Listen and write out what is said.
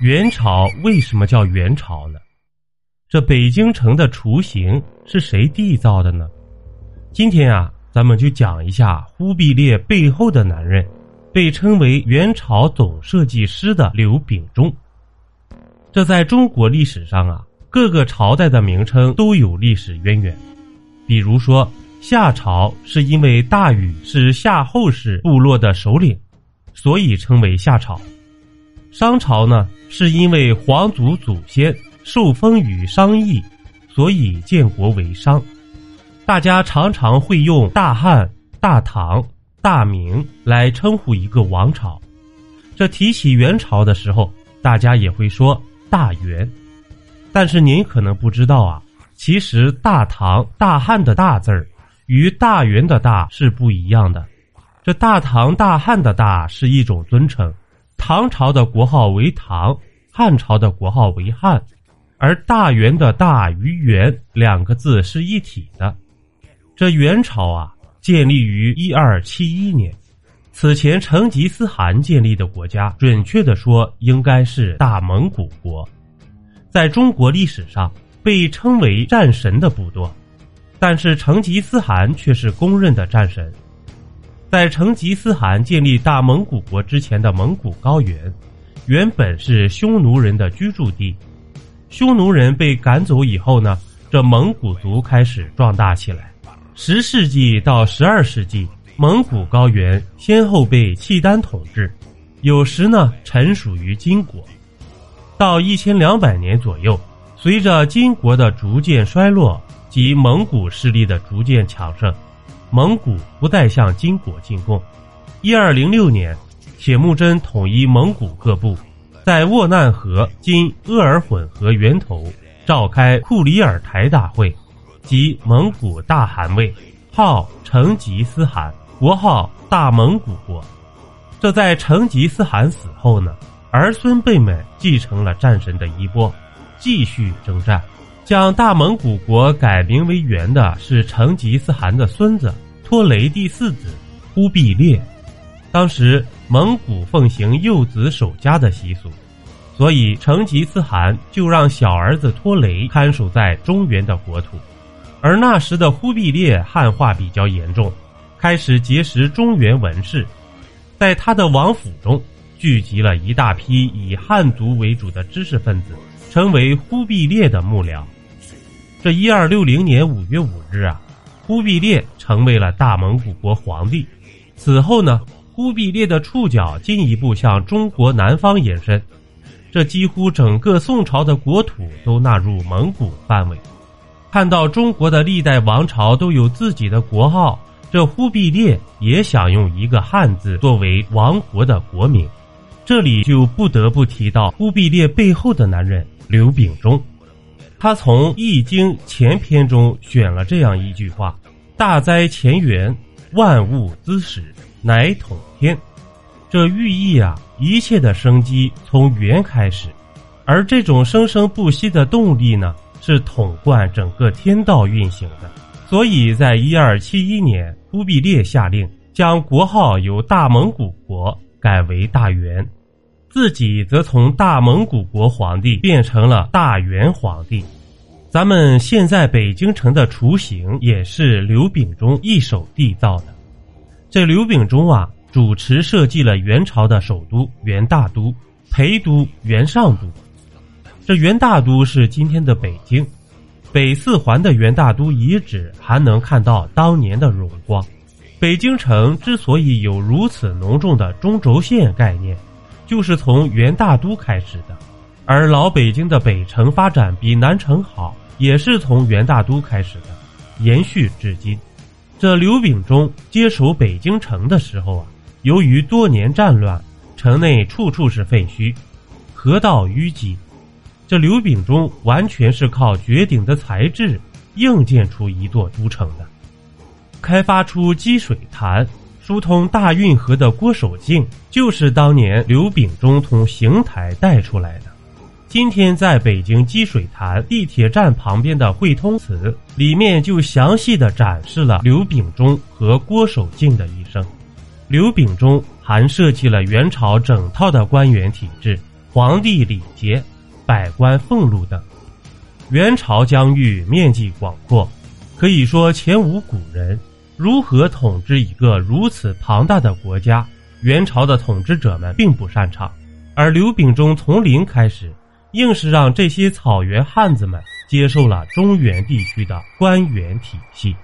元朝为什么叫元朝呢？这北京城的雏形是谁缔造的呢？今天啊，咱们就讲一下忽必烈背后的男人，被称为元朝总设计师的刘秉忠。这在中国历史上啊，各个朝代的名称都有历史渊源。比如说，夏朝是因为大禹是夏后氏部落的首领，所以称为夏朝。商朝呢，是因为皇族祖先受封于商邑，所以建国为商。大家常常会用大汉、大唐、大明来称呼一个王朝。这提起元朝的时候，大家也会说大元。但是您可能不知道啊，其实大唐、大汉的大字儿与大元的大是不一样的。这大唐、大汉的大是一种尊称。唐朝的国号为唐，汉朝的国号为汉，而大元的大与元两个字是一体的。这元朝啊，建立于一二七一年，此前成吉思汗建立的国家，准确的说应该是大蒙古国。在中国历史上被称为战神的不多，但是成吉思汗却是公认的战神。在成吉思汗建立大蒙古国之前的蒙古高原，原本是匈奴人的居住地。匈奴人被赶走以后呢，这蒙古族开始壮大起来。十世纪到十二世纪，蒙古高原先后被契丹统治，有时呢臣属于金国。到一千两百年左右，随着金国的逐渐衰落及蒙古势力的逐渐强盛。蒙古不再向金国进贡。一二零六年，铁木真统一蒙古各部，在斡难河（今鄂尔混河源头）召开库里尔台大会，即蒙古大汗位，号成吉思汗，国号大蒙古国。这在成吉思汗死后呢，儿孙辈们继承了战神的衣钵，继续征战。将大蒙古国改名为元的是成吉思汗的孙子。托雷第四子忽必烈，当时蒙古奉行幼子守家的习俗，所以成吉思汗就让小儿子托雷看守在中原的国土。而那时的忽必烈汉化比较严重，开始结识中原文士，在他的王府中聚集了一大批以汉族为主的知识分子，成为忽必烈的幕僚。这一二六零年五月五日啊。忽必烈成为了大蒙古国皇帝。此后呢，忽必烈的触角进一步向中国南方延伸，这几乎整个宋朝的国土都纳入蒙古范围。看到中国的历代王朝都有自己的国号，这忽必烈也想用一个汉字作为王国的国名。这里就不得不提到忽必烈背后的男人刘秉忠。他从《易经》前篇中选了这样一句话：“大哉乾元，万物之始，乃统天。”这寓意啊，一切的生机从元开始，而这种生生不息的动力呢，是统贯整个天道运行的。所以在一二七一年，忽必烈下令将国号由大蒙古国改为大元。自己则从大蒙古国皇帝变成了大元皇帝。咱们现在北京城的雏形也是刘秉忠一手缔造的。这刘秉忠啊，主持设计了元朝的首都元大都、陪都、元上都。这元大都是今天的北京，北四环的元大都遗址还能看到当年的荣光。北京城之所以有如此浓重的中轴线概念。就是从元大都开始的，而老北京的北城发展比南城好，也是从元大都开始的，延续至今。这刘秉忠接手北京城的时候啊，由于多年战乱，城内处处是废墟，河道淤积，这刘秉忠完全是靠绝顶的才智，硬建出一座都城的，开发出积水潭。疏通大运河的郭守敬，就是当年刘秉忠从邢台带出来的。今天在北京积水潭地铁站旁边的汇通祠里面，就详细的展示了刘秉忠和郭守敬的一生。刘秉忠还设计了元朝整套的官员体制，皇帝礼节、百官俸禄等。元朝疆域面积广阔，可以说前无古人。如何统治一个如此庞大的国家？元朝的统治者们并不擅长，而刘秉忠从零开始，硬是让这些草原汉子们接受了中原地区的官员体系。